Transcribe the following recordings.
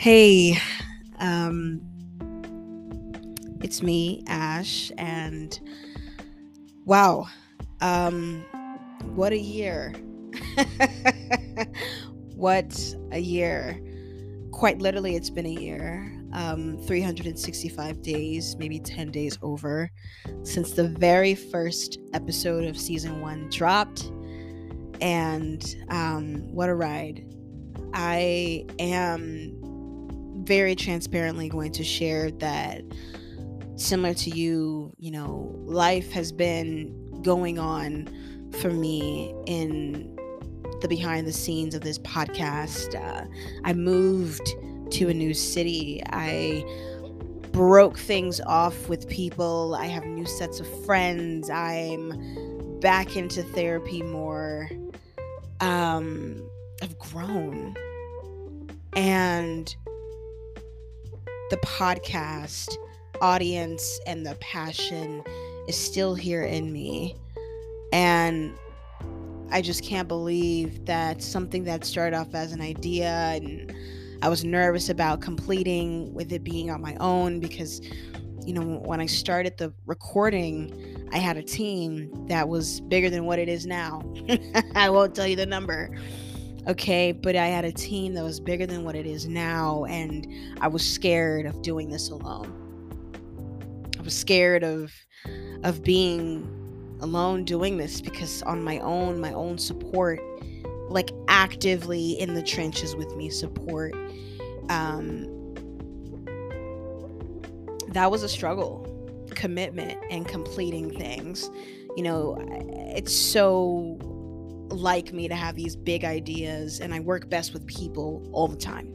Hey, um, it's me, Ash, and wow, um, what a year! what a year! Quite literally, it's been a year. Um, 365 days, maybe 10 days over, since the very first episode of season one dropped. And um, what a ride! I am very transparently going to share that similar to you, you know, life has been going on for me in the behind the scenes of this podcast. Uh, I moved to a new city. I broke things off with people. I have new sets of friends. I'm back into therapy more. Um, I've grown. And the podcast audience and the passion is still here in me. And I just can't believe that something that started off as an idea and I was nervous about completing with it being on my own because, you know, when I started the recording, I had a team that was bigger than what it is now. I won't tell you the number okay but i had a team that was bigger than what it is now and i was scared of doing this alone. I was scared of of being alone doing this because on my own my own support like actively in the trenches with me support um that was a struggle. Commitment and completing things. You know it's so like me to have these big ideas, and I work best with people all the time.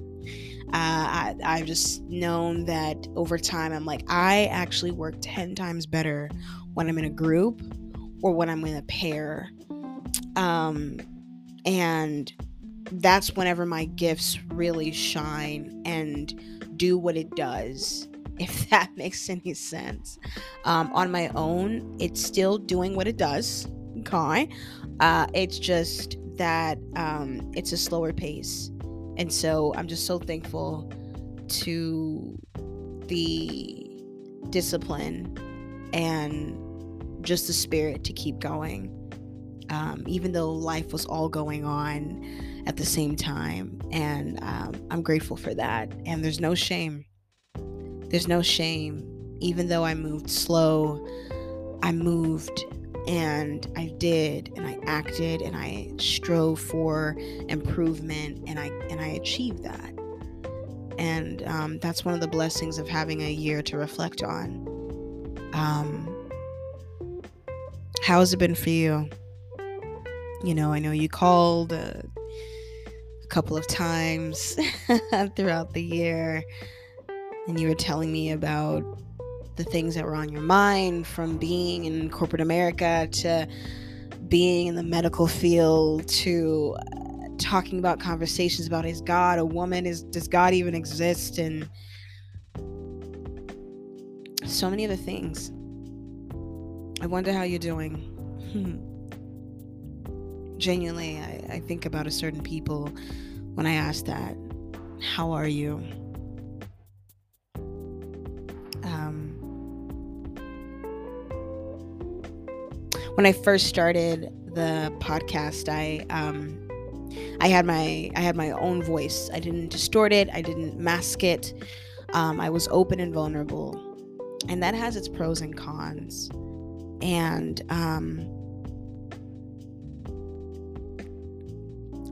Uh, I, I've just known that over time, I'm like, I actually work 10 times better when I'm in a group or when I'm in a pair. Um, and that's whenever my gifts really shine and do what it does, if that makes any sense. Um, on my own, it's still doing what it does. Okay. Uh, it's just that um, it's a slower pace. And so I'm just so thankful to the discipline and just the spirit to keep going. Um, even though life was all going on at the same time. And um, I'm grateful for that. And there's no shame. There's no shame. Even though I moved slow, I moved and I did and I acted and I strove for improvement and I and I achieved that. And um, that's one of the blessings of having a year to reflect on. Um, how has it been for you? You know, I know you called uh, a couple of times throughout the year, and you were telling me about the things that were on your mind from being in corporate America to being in the medical field to uh, talking about conversations about is God a woman is does God even exist and so many other things. I wonder how you're doing. Genuinely, I, I think about a certain people when I ask that. How are you? When I first started the podcast, I um, I had my I had my own voice. I didn't distort it. I didn't mask it. Um, I was open and vulnerable, and that has its pros and cons. And um,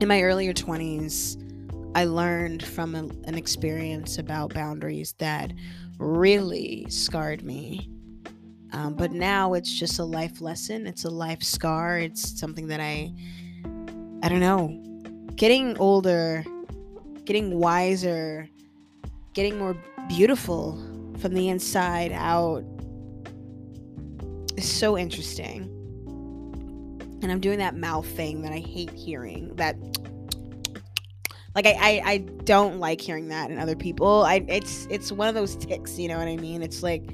in my earlier twenties, I learned from a, an experience about boundaries that really scarred me um, but now it's just a life lesson. It's a life scar. It's something that I, I don't know, getting older, getting wiser, getting more beautiful from the inside out is so interesting. And I'm doing that mouth thing that I hate hearing. That like I, I, I don't like hearing that in other people. I it's it's one of those tics, you know what I mean? It's like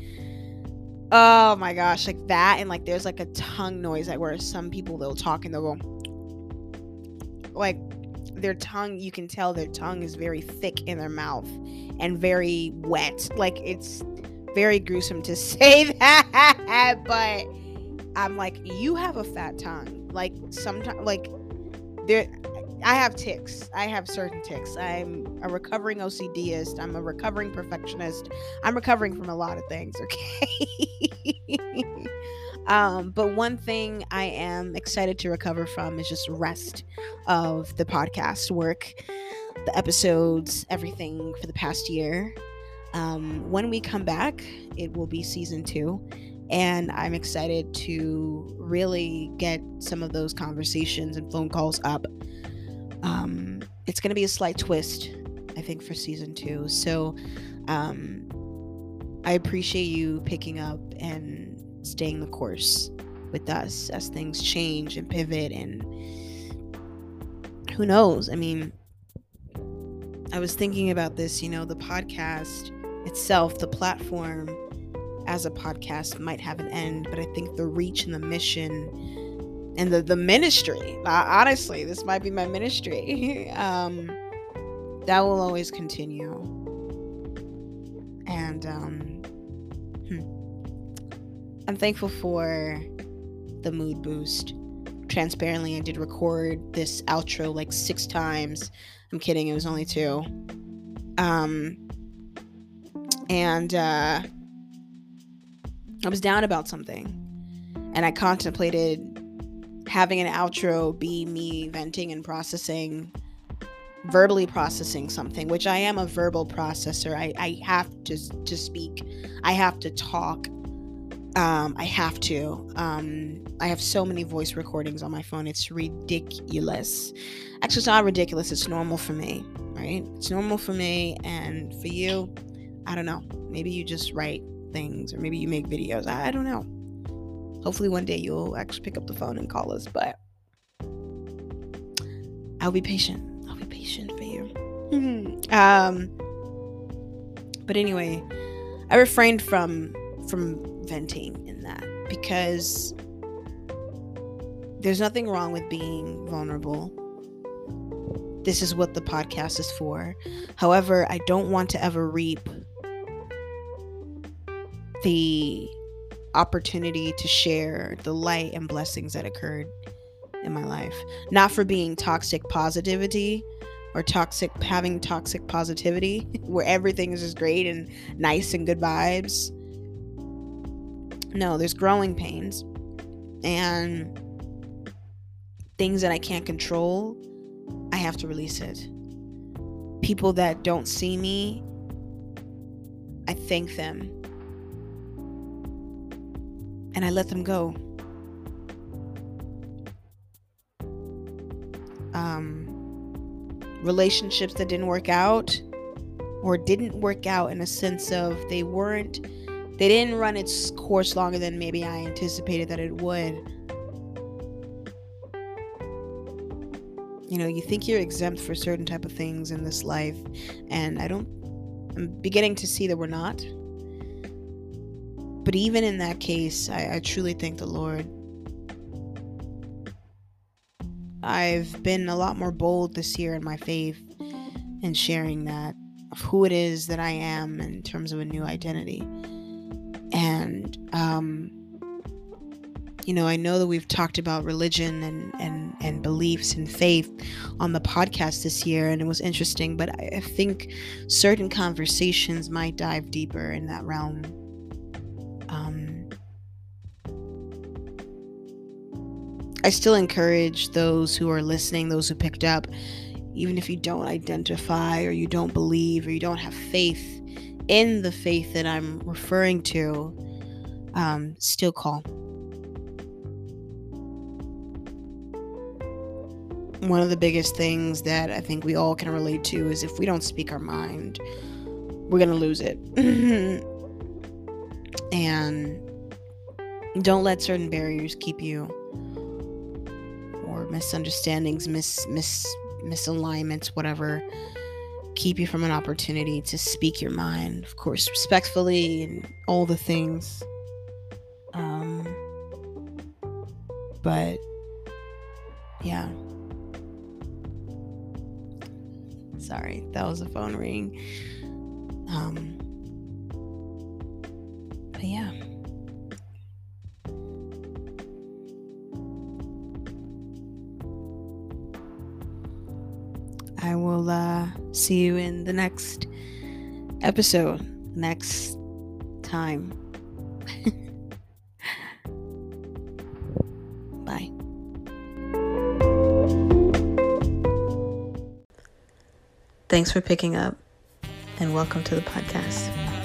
Oh my gosh, like that, and like there's like a tongue noise, like where some people they'll talk and they'll go, like their tongue, you can tell their tongue is very thick in their mouth and very wet. Like it's very gruesome to say that, but I'm like, you have a fat tongue. Like sometimes, like there, I have tics. I have certain tics. I'm a recovering OCDist. I'm a recovering perfectionist. I'm recovering from a lot of things. Okay. um, but one thing I am excited to recover from is just rest of the podcast work, the episodes, everything for the past year. Um, when we come back, it will be season two. And I'm excited to really get some of those conversations and phone calls up. Um, it's going to be a slight twist, I think, for season two. So um, I appreciate you picking up and staying the course with us as things change and pivot. And who knows? I mean, I was thinking about this, you know, the podcast itself, the platform as a podcast might have an end, but I think the reach and the mission and the, the ministry, uh, honestly, this might be my ministry, um, that will always continue. And um, hmm. I'm thankful for the mood boost. Transparently, I did record this outro like six times. I'm kidding, it was only two. Um, and uh, I was down about something, and I contemplated having an outro be me venting and processing, verbally processing something, which I am a verbal processor. I, I have to to speak, I have to talk. Um, I have to. Um, I have so many voice recordings on my phone. It's ridiculous. Actually, it's not ridiculous. It's normal for me, right? It's normal for me, and for you, I don't know. Maybe you just write things or maybe you make videos. I, I don't know. Hopefully one day you'll actually pick up the phone and call us, but I'll be patient. I'll be patient for you. um but anyway, I refrained from from venting in that because there's nothing wrong with being vulnerable. This is what the podcast is for. However, I don't want to ever reap the opportunity to share the light and blessings that occurred in my life. Not for being toxic positivity or toxic having toxic positivity where everything is just great and nice and good vibes. No, there's growing pains and things that I can't control. I have to release it. People that don't see me, I thank them and I let them go. Um, relationships that didn't work out or didn't work out in a sense of they weren't they didn't run its course longer than maybe I anticipated that it would. You know, you think you're exempt for certain type of things in this life and I don't I'm beginning to see that we're not. But even in that case, I, I truly thank the Lord. I've been a lot more bold this year in my faith and sharing that of who it is that I am in terms of a new identity. And, um, you know, I know that we've talked about religion and, and, and beliefs and faith on the podcast this year, and it was interesting, but I, I think certain conversations might dive deeper in that realm um, I still encourage those who are listening, those who picked up, even if you don't identify or you don't believe or you don't have faith in the faith that I'm referring to, um, still call. One of the biggest things that I think we all can relate to is if we don't speak our mind, we're going to lose it. and don't let certain barriers keep you or misunderstandings mis mis misalignments whatever keep you from an opportunity to speak your mind. Of course respectfully and all the things. Um but yeah. Sorry, that was a phone ring. Um, but yeah. I will uh, see you in the next episode, next time. Bye. Thanks for picking up and welcome to the podcast.